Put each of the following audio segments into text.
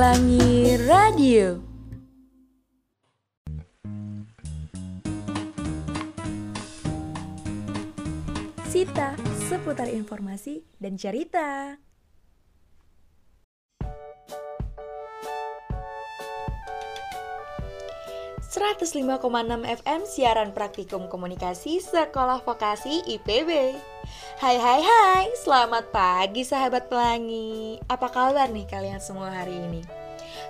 Pelangi Radio. Sita seputar informasi dan cerita. ...105,6 FM siaran praktikum komunikasi Sekolah Vokasi IPB Hai hai hai, selamat pagi sahabat pelangi Apa kabar nih kalian semua hari ini?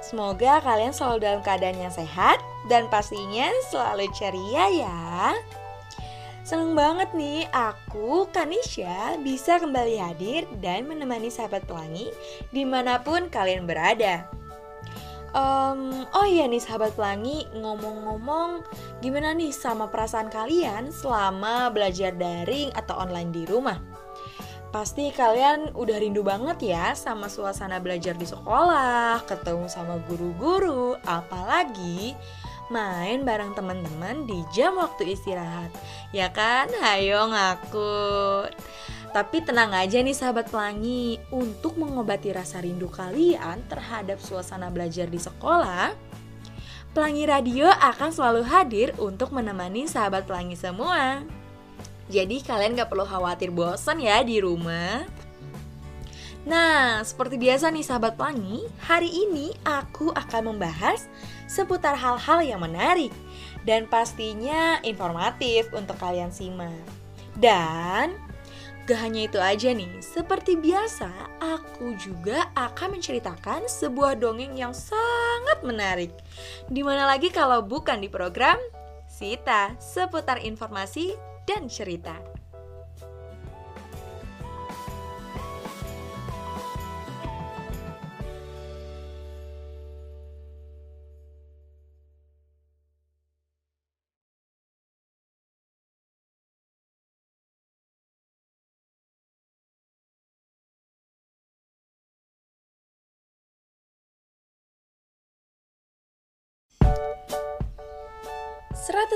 Semoga kalian selalu dalam keadaan yang sehat Dan pastinya selalu ceria ya Seneng banget nih aku, Kanisha, bisa kembali hadir dan menemani sahabat pelangi di mana pun kalian berada Um, oh iya nih sahabat pelangi, ngomong-ngomong gimana nih sama perasaan kalian selama belajar daring atau online di rumah? Pasti kalian udah rindu banget ya sama suasana belajar di sekolah, ketemu sama guru-guru, apalagi main bareng teman-teman di jam waktu istirahat. Ya kan? Hayo ngaku. Tapi tenang aja nih sahabat pelangi, untuk mengobati rasa rindu kalian terhadap suasana belajar di sekolah, Pelangi Radio akan selalu hadir untuk menemani sahabat pelangi semua. Jadi kalian gak perlu khawatir bosan ya di rumah. Nah, seperti biasa nih sahabat pelangi, hari ini aku akan membahas seputar hal-hal yang menarik dan pastinya informatif untuk kalian simak. Dan Gak hanya itu aja nih, seperti biasa aku juga akan menceritakan sebuah dongeng yang sangat menarik. Di mana lagi kalau bukan di program Sita seputar informasi dan cerita.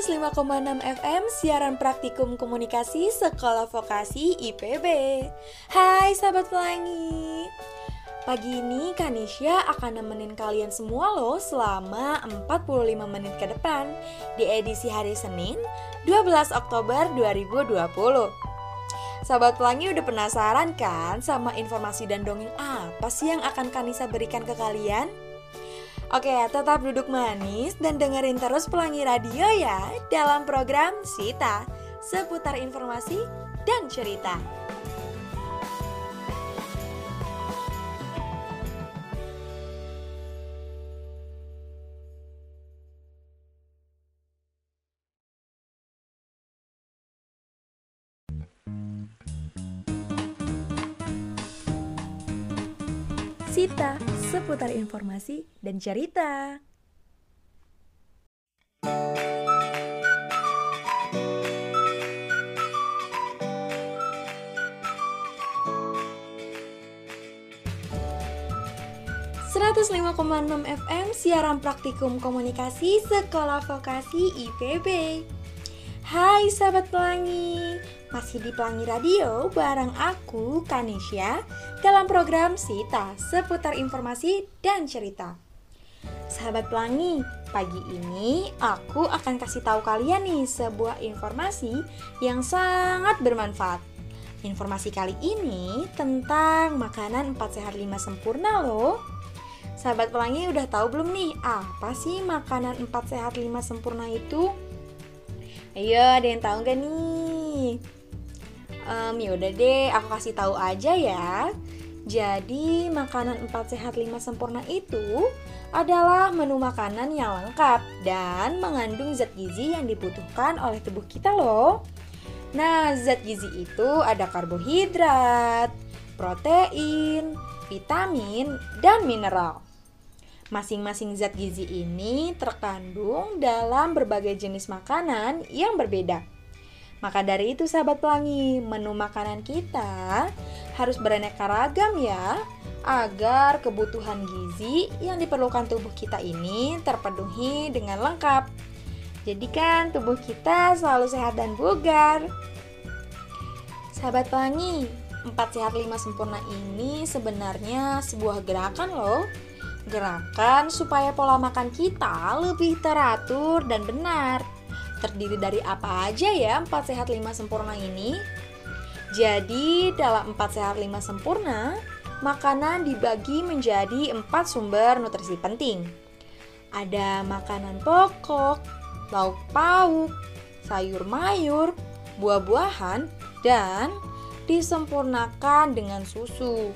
105,6 FM siaran praktikum komunikasi Sekolah Vokasi IPB. Hai sahabat pelangi. Pagi ini Kanisha akan nemenin kalian semua loh selama 45 menit ke depan di edisi hari Senin 12 Oktober 2020. Sahabat pelangi udah penasaran kan sama informasi dan dongeng apa sih yang akan Kanisa berikan ke kalian? Oke, tetap duduk manis dan dengerin terus Pelangi Radio ya dalam program Sita seputar informasi dan cerita. 105,6 informasi dan cerita. enam FM siaran praktikum komunikasi Sekolah Vokasi IPB. Hai sahabat pelangi, masih di Pelangi Radio bareng aku, Kanisha, dalam program Sita seputar informasi dan cerita. Sahabat Pelangi, pagi ini aku akan kasih tahu kalian nih sebuah informasi yang sangat bermanfaat. Informasi kali ini tentang makanan 4 sehat 5 sempurna loh. Sahabat Pelangi udah tahu belum nih apa sih makanan 4 sehat 5 sempurna itu? Ayo, ada yang tahu gak nih? Um, yaudah deh, aku kasih tahu aja ya. Jadi, makanan 4 sehat 5 sempurna itu adalah menu makanan yang lengkap dan mengandung zat gizi yang dibutuhkan oleh tubuh kita loh. Nah, zat gizi itu ada karbohidrat, protein, vitamin, dan mineral. Masing-masing zat gizi ini terkandung dalam berbagai jenis makanan yang berbeda. Maka dari itu sahabat pelangi, menu makanan kita harus beraneka ragam ya agar kebutuhan gizi yang diperlukan tubuh kita ini terpenuhi dengan lengkap. Jadikan tubuh kita selalu sehat dan bugar. Sahabat pelangi, 4 sehat 5 sempurna ini sebenarnya sebuah gerakan loh gerakan supaya pola makan kita lebih teratur dan benar. Terdiri dari apa aja ya 4 sehat 5 sempurna ini? Jadi dalam 4 sehat 5 sempurna, makanan dibagi menjadi 4 sumber nutrisi penting. Ada makanan pokok, lauk pauk, sayur mayur, buah-buahan, dan disempurnakan dengan susu.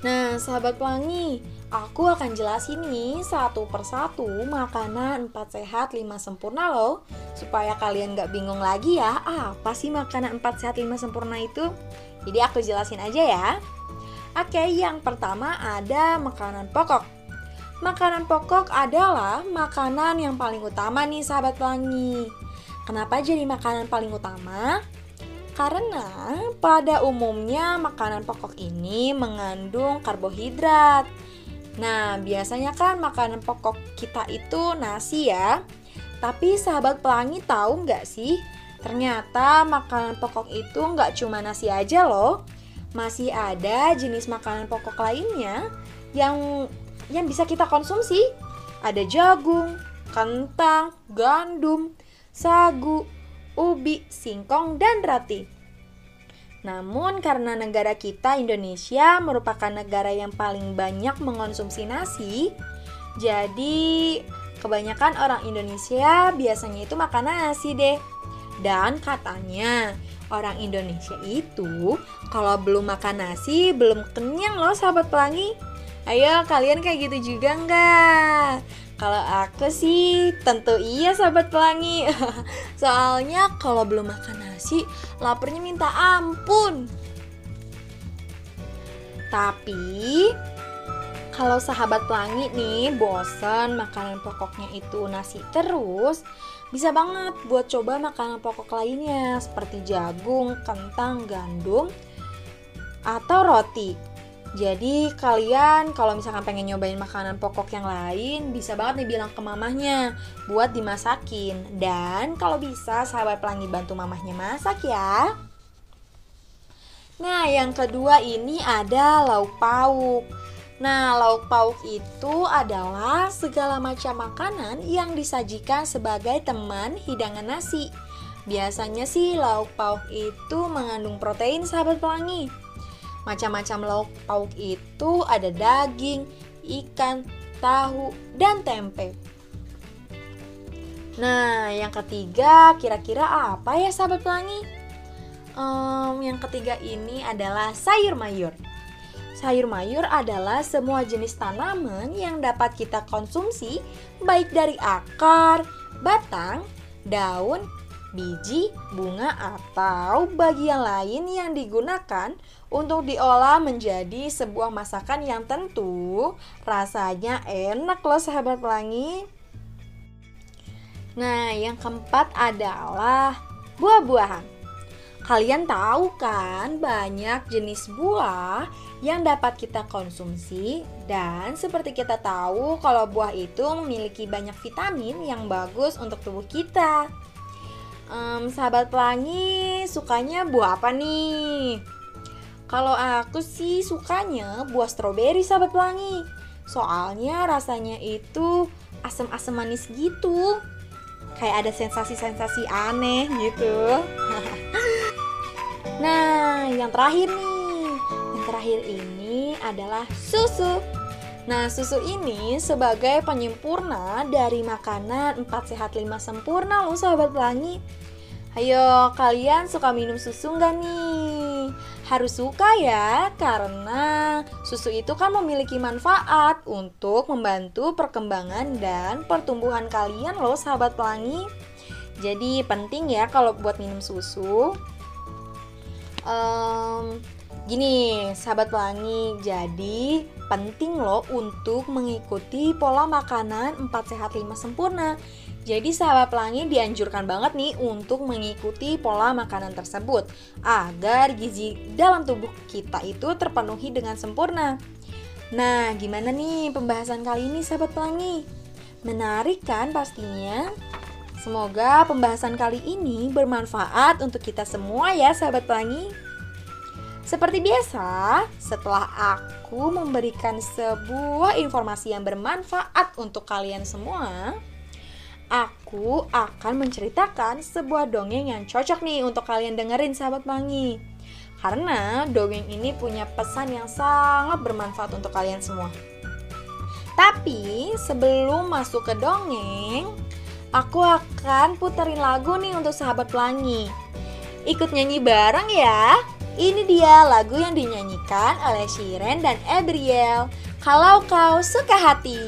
Nah, sahabat pelangi, aku akan jelasin nih satu persatu makanan 4 sehat 5 sempurna loh Supaya kalian gak bingung lagi ya, apa sih makanan 4 sehat 5 sempurna itu? Jadi aku jelasin aja ya Oke, yang pertama ada makanan pokok Makanan pokok adalah makanan yang paling utama nih sahabat pelangi Kenapa jadi makanan paling utama? Karena pada umumnya makanan pokok ini mengandung karbohidrat. Nah, biasanya kan makanan pokok kita itu nasi ya. Tapi sahabat pelangi tahu nggak sih? Ternyata makanan pokok itu nggak cuma nasi aja loh. Masih ada jenis makanan pokok lainnya yang yang bisa kita konsumsi. Ada jagung, kentang, gandum, sagu, ubi, singkong, dan rati. Namun karena negara kita Indonesia merupakan negara yang paling banyak mengonsumsi nasi, jadi kebanyakan orang Indonesia biasanya itu makan nasi deh. Dan katanya orang Indonesia itu kalau belum makan nasi belum kenyang loh sahabat pelangi. Ayo kalian kayak gitu juga nggak? Kalau aku sih tentu iya sahabat pelangi. Soalnya kalau belum makan nasi laparnya minta ampun. Tapi kalau sahabat pelangi nih bosen makanan pokoknya itu nasi terus Bisa banget buat coba makanan pokok lainnya seperti jagung, kentang, gandum, atau roti jadi kalian kalau misalkan pengen nyobain makanan pokok yang lain bisa banget nih bilang ke mamahnya buat dimasakin. Dan kalau bisa sahabat pelangi bantu mamahnya masak ya. Nah yang kedua ini ada lauk pauk. Nah lauk pauk itu adalah segala macam makanan yang disajikan sebagai teman hidangan nasi. Biasanya sih lauk pauk itu mengandung protein sahabat pelangi. Macam-macam lauk pauk itu ada daging, ikan, tahu, dan tempe. Nah, yang ketiga kira-kira apa ya sahabat pelangi? Um, yang ketiga ini adalah sayur mayur. Sayur mayur adalah semua jenis tanaman yang dapat kita konsumsi baik dari akar, batang, daun, biji, bunga, atau bagian lain yang digunakan untuk diolah menjadi sebuah masakan yang tentu rasanya enak loh sahabat pelangi. Nah, yang keempat adalah buah-buahan. Kalian tahu kan banyak jenis buah yang dapat kita konsumsi dan seperti kita tahu kalau buah itu memiliki banyak vitamin yang bagus untuk tubuh kita. Um, sahabat pelangi sukanya buah apa nih? Kalau aku sih sukanya buah stroberi sahabat pelangi. Soalnya rasanya itu asam-asam manis gitu. Kayak ada sensasi-sensasi aneh gitu. nah, yang terakhir nih. Yang terakhir ini adalah susu. Nah, susu ini sebagai penyempurna dari makanan 4 sehat 5 sempurna loh sahabat pelangi. Ayo, kalian suka minum susu nggak nih? harus suka ya, karena susu itu kan memiliki manfaat untuk membantu perkembangan dan pertumbuhan kalian loh sahabat pelangi. Jadi penting ya kalau buat minum susu. Um, gini, sahabat pelangi, jadi penting loh untuk mengikuti pola makanan 4 sehat 5 sempurna. Jadi sahabat pelangi dianjurkan banget nih untuk mengikuti pola makanan tersebut agar gizi dalam tubuh kita itu terpenuhi dengan sempurna. Nah, gimana nih pembahasan kali ini sahabat pelangi? Menarik kan pastinya? Semoga pembahasan kali ini bermanfaat untuk kita semua ya sahabat pelangi. Seperti biasa, setelah aku memberikan sebuah informasi yang bermanfaat untuk kalian semua, aku akan menceritakan sebuah dongeng yang cocok nih untuk kalian dengerin sahabat mangi. Karena dongeng ini punya pesan yang sangat bermanfaat untuk kalian semua. Tapi sebelum masuk ke dongeng, aku akan puterin lagu nih untuk sahabat pelangi. Ikut nyanyi bareng ya. Ini dia lagu yang dinyanyikan oleh Shiren dan Ebriel. Kalau kau suka hati.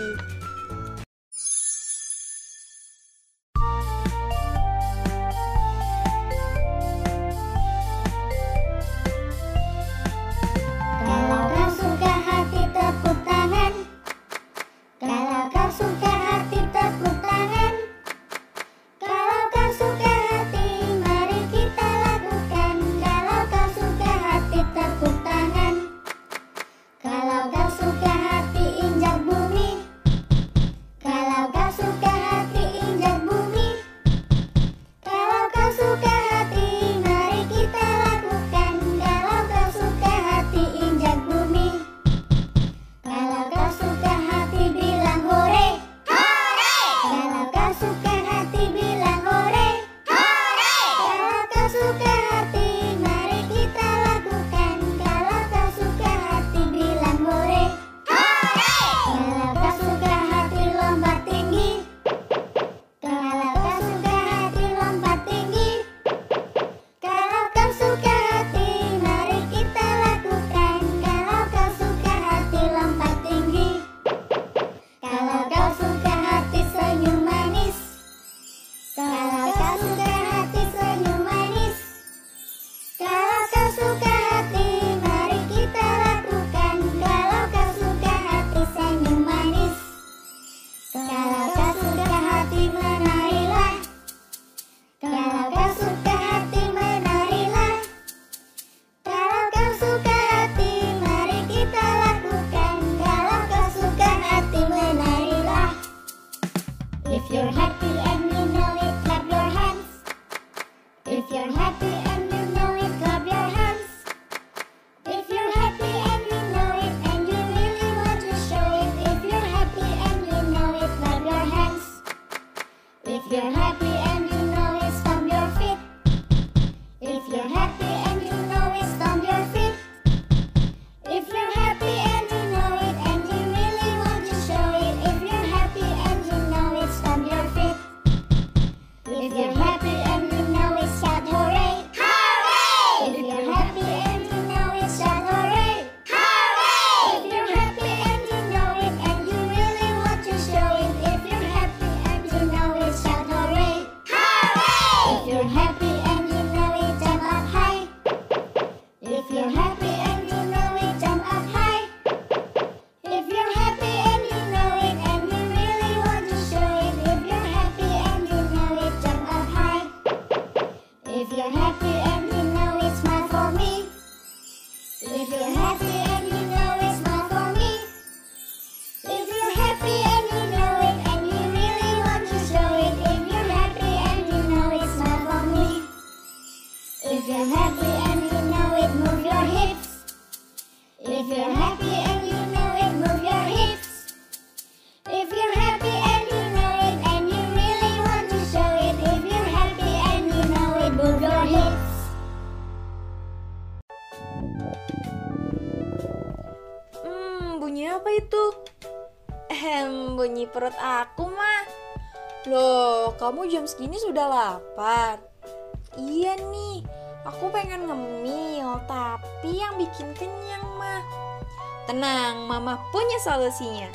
Perut aku mah Loh, kamu jam segini sudah lapar? Iya nih, aku pengen ngemil, tapi yang bikin kenyang mah. Tenang, mama punya solusinya.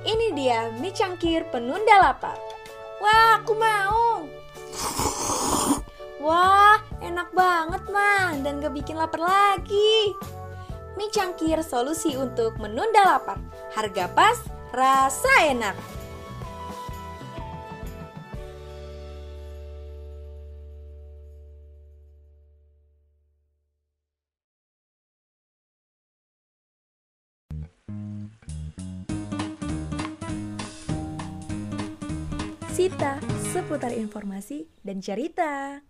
Ini dia mie cangkir penunda lapar. Wah, aku mau. Wah, enak banget mah dan gak bikin lapar lagi. Mie cangkir solusi untuk menunda lapar. Harga pas, rasa enak. Sita seputar informasi dan cerita.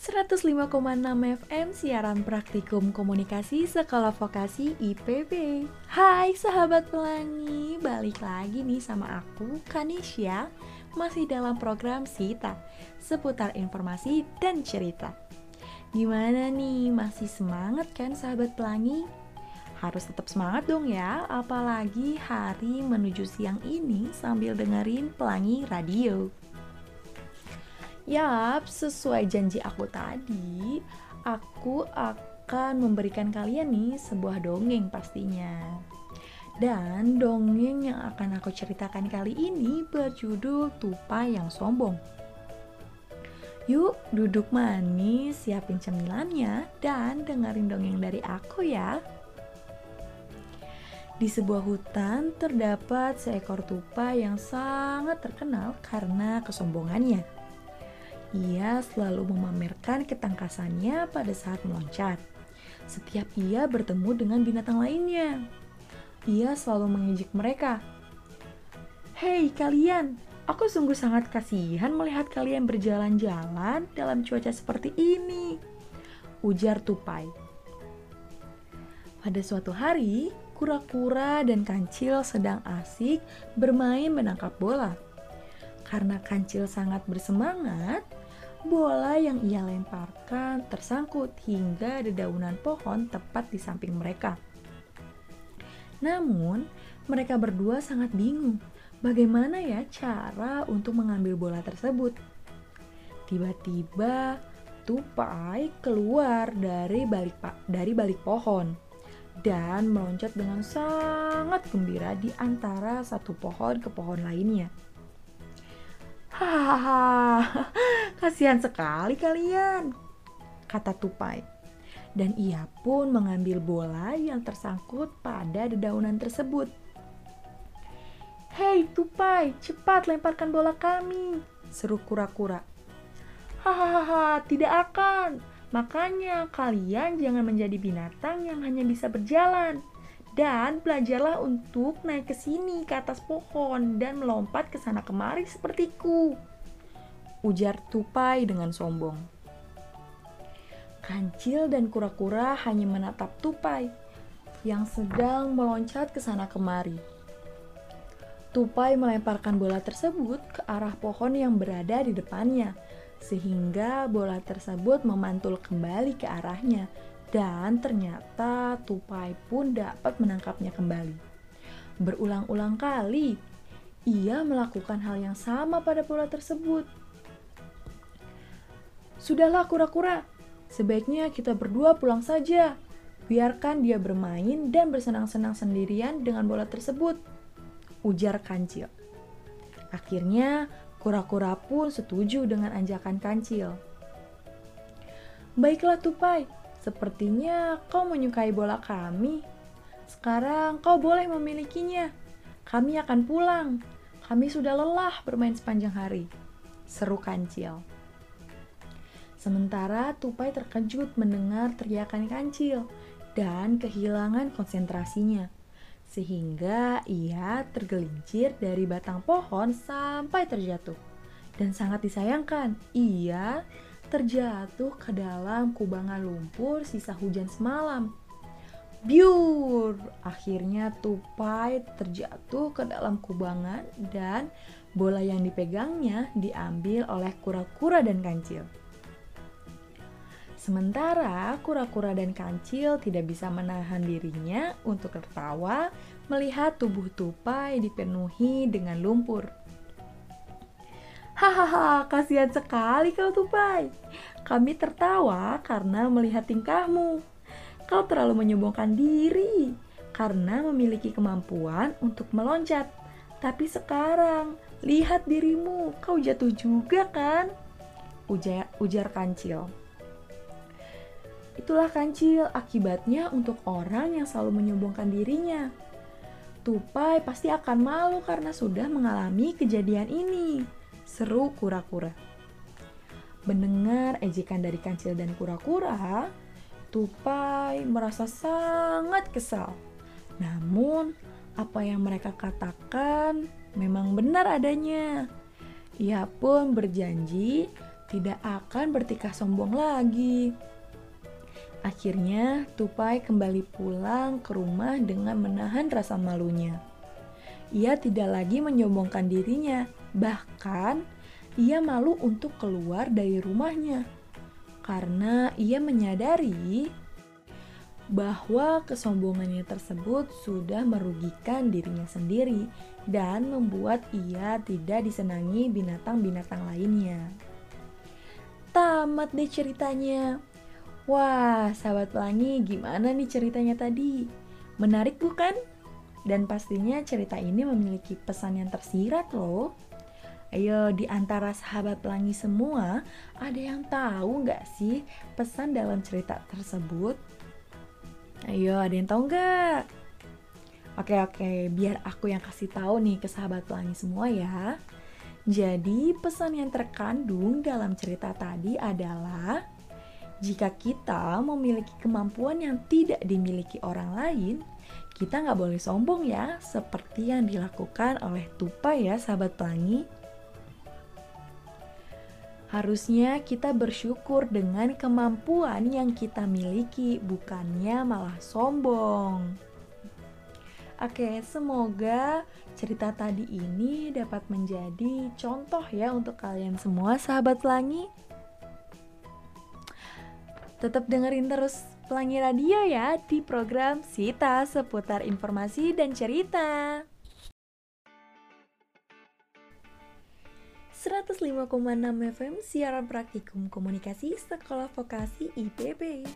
105,6 FM siaran praktikum komunikasi Sekolah Vokasi IPB. Hai sahabat pelangi, balik lagi nih sama aku Kanisha masih dalam program Sita seputar informasi dan cerita. Gimana nih, masih semangat kan sahabat pelangi? Harus tetap semangat dong ya, apalagi hari menuju siang ini sambil dengerin pelangi radio. Yap, sesuai janji aku tadi, aku akan memberikan kalian nih sebuah dongeng pastinya. Dan dongeng yang akan aku ceritakan kali ini berjudul Tupai yang Sombong. Yuk, duduk manis, siapin cemilannya, dan dengerin dongeng dari aku ya. Di sebuah hutan terdapat seekor tupai yang sangat terkenal karena kesombongannya. Ia selalu memamerkan ketangkasannya pada saat meloncat. Setiap ia bertemu dengan binatang lainnya, ia selalu mengejek mereka. Hei kalian, aku sungguh sangat kasihan melihat kalian berjalan-jalan dalam cuaca seperti ini. Ujar tupai. Pada suatu hari, kura-kura dan kancil sedang asik bermain menangkap bola. Karena kancil sangat bersemangat, Bola yang ia lemparkan tersangkut hingga dedaunan pohon tepat di samping mereka. Namun, mereka berdua sangat bingung bagaimana ya cara untuk mengambil bola tersebut. Tiba-tiba, tupai keluar dari balik dari balik pohon dan meloncat dengan sangat gembira di antara satu pohon ke pohon lainnya. Hahaha, kasihan sekali kalian, kata Tupai. Dan ia pun mengambil bola yang tersangkut pada dedaunan tersebut. Hei Tupai, cepat lemparkan bola kami, seru kura-kura. Hahaha, tidak akan. Makanya kalian jangan menjadi binatang yang hanya bisa berjalan. Dan belajarlah untuk naik ke sini ke atas pohon dan melompat ke sana kemari sepertiku. Ujar Tupai dengan sombong. Kancil dan kura-kura hanya menatap Tupai yang sedang meloncat ke sana kemari. Tupai melemparkan bola tersebut ke arah pohon yang berada di depannya, sehingga bola tersebut memantul kembali ke arahnya dan ternyata tupai pun dapat menangkapnya kembali. Berulang-ulang kali, ia melakukan hal yang sama pada bola tersebut. Sudahlah kura-kura, sebaiknya kita berdua pulang saja. Biarkan dia bermain dan bersenang-senang sendirian dengan bola tersebut. Ujar kancil. Akhirnya, kura-kura pun setuju dengan anjakan kancil. Baiklah tupai, Sepertinya kau menyukai bola kami. Sekarang kau boleh memilikinya. Kami akan pulang. Kami sudah lelah bermain sepanjang hari. Seru kancil. Sementara Tupai terkejut mendengar teriakan kancil dan kehilangan konsentrasinya. Sehingga ia tergelincir dari batang pohon sampai terjatuh. Dan sangat disayangkan, ia terjatuh ke dalam kubangan lumpur sisa hujan semalam. Biur! Akhirnya tupai terjatuh ke dalam kubangan dan bola yang dipegangnya diambil oleh kura-kura dan kancil. Sementara kura-kura dan kancil tidak bisa menahan dirinya untuk tertawa melihat tubuh tupai dipenuhi dengan lumpur. Hahaha, kasihan sekali kau tupai. Kami tertawa karena melihat tingkahmu. Kau terlalu menyombongkan diri karena memiliki kemampuan untuk meloncat. Tapi sekarang, lihat dirimu, kau jatuh juga kan? Ujar, ujar kancil. Itulah kancil akibatnya untuk orang yang selalu menyombongkan dirinya. Tupai pasti akan malu karena sudah mengalami kejadian ini seru kura-kura. Mendengar ejekan dari kancil dan kura-kura, Tupai merasa sangat kesal. Namun, apa yang mereka katakan memang benar adanya. Ia pun berjanji tidak akan bertikah sombong lagi. Akhirnya, Tupai kembali pulang ke rumah dengan menahan rasa malunya. Ia tidak lagi menyombongkan dirinya, bahkan ia malu untuk keluar dari rumahnya karena ia menyadari bahwa kesombongannya tersebut sudah merugikan dirinya sendiri dan membuat ia tidak disenangi binatang-binatang lainnya. Tamat deh ceritanya. Wah, sahabat pelangi, gimana nih ceritanya tadi? Menarik bukan? Dan pastinya cerita ini memiliki pesan yang tersirat loh. Ayo, di antara sahabat pelangi semua, ada yang tahu nggak sih pesan dalam cerita tersebut? Ayo, ada yang tahu nggak? Oke, oke, biar aku yang kasih tahu nih ke sahabat pelangi semua ya. Jadi, pesan yang terkandung dalam cerita tadi adalah jika kita memiliki kemampuan yang tidak dimiliki orang lain, kita nggak boleh sombong ya, seperti yang dilakukan oleh Tupa ya, sahabat pelangi. Harusnya kita bersyukur dengan kemampuan yang kita miliki, bukannya malah sombong. Oke, semoga cerita tadi ini dapat menjadi contoh ya untuk kalian semua, sahabat pelangi. Tetap dengerin terus Pelangi Radio ya di program Sita seputar informasi dan cerita. 105,6 FM siaran praktikum komunikasi Sekolah Vokasi IPB.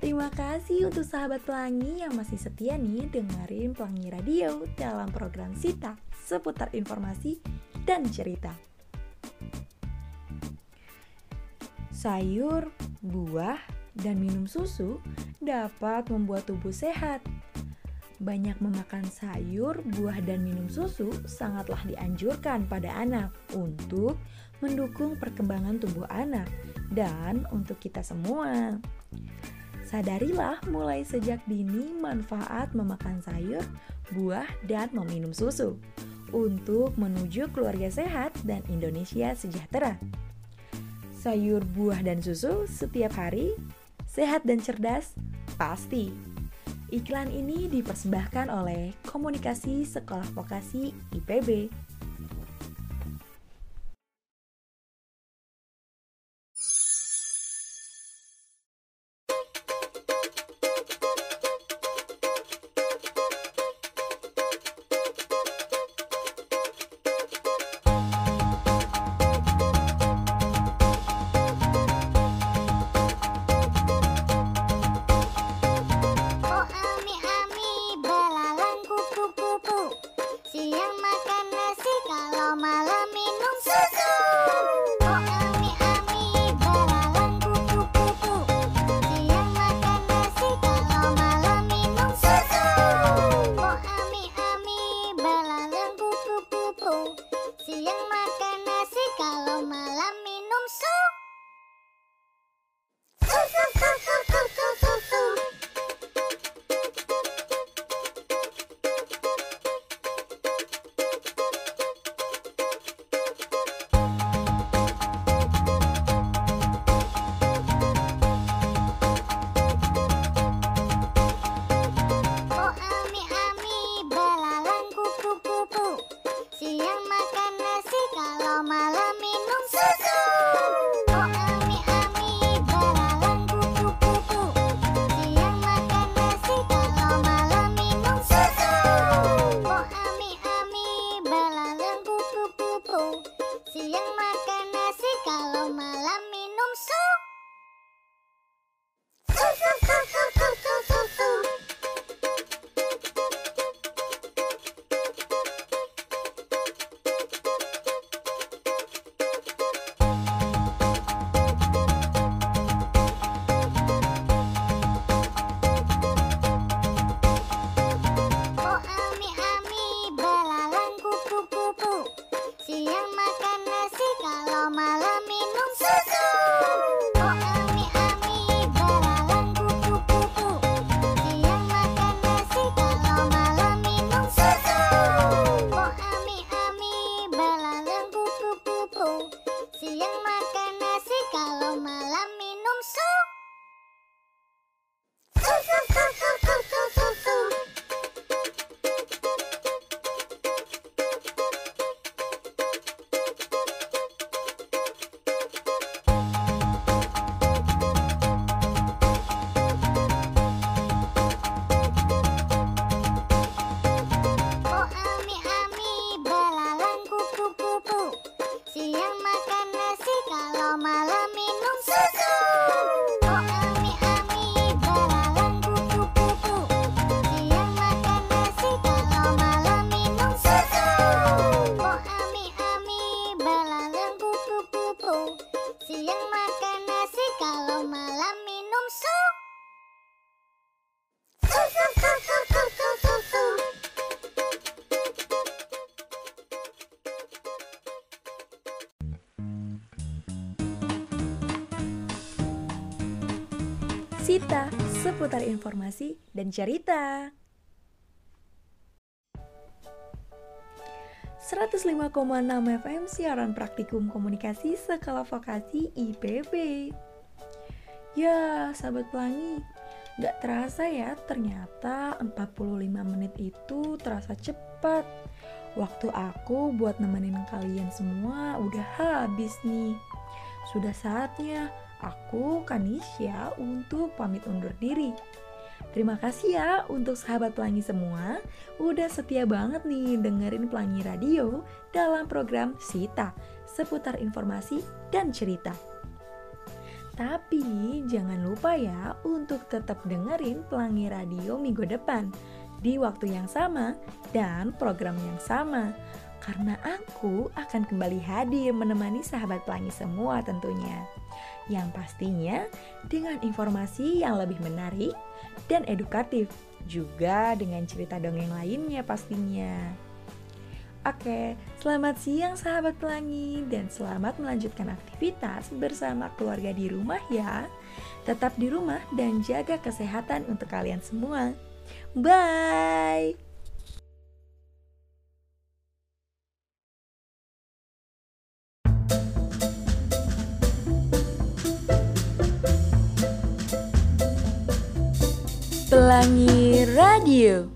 Terima kasih untuk sahabat pelangi yang masih setia nih dengerin Pelangi Radio dalam program Sita seputar informasi dan cerita. Sayur, buah, dan minum susu dapat membuat tubuh sehat. Banyak memakan sayur, buah, dan minum susu sangatlah dianjurkan pada anak untuk mendukung perkembangan tubuh anak dan untuk kita semua. Sadarilah mulai sejak dini manfaat memakan sayur, buah, dan meminum susu untuk menuju keluarga sehat dan Indonesia sejahtera sayur, buah, dan susu setiap hari, sehat dan cerdas, pasti. Iklan ini dipersembahkan oleh Komunikasi Sekolah Vokasi IPB. Siang makan Sita, seputar informasi dan cerita. 105,6 FM siaran praktikum komunikasi skala vokasi IPB. Ya, sahabat pelangi, gak terasa ya ternyata 45 menit itu terasa cepat. Waktu aku buat nemenin kalian semua udah habis nih. Sudah saatnya aku Kanisya untuk pamit undur diri. Terima kasih ya untuk sahabat pelangi semua udah setia banget nih dengerin pelangi radio dalam program Sita seputar informasi dan cerita. Tapi jangan lupa ya untuk tetap dengerin pelangi radio minggu depan di waktu yang sama dan program yang sama karena aku akan kembali hadir menemani sahabat pelangi semua tentunya. Yang pastinya dengan informasi yang lebih menarik dan edukatif, juga dengan cerita dongeng lainnya pastinya. Oke, selamat siang sahabat pelangi dan selamat melanjutkan aktivitas bersama keluarga di rumah ya. Tetap di rumah dan jaga kesehatan untuk kalian semua. Bye. Pelangi Radio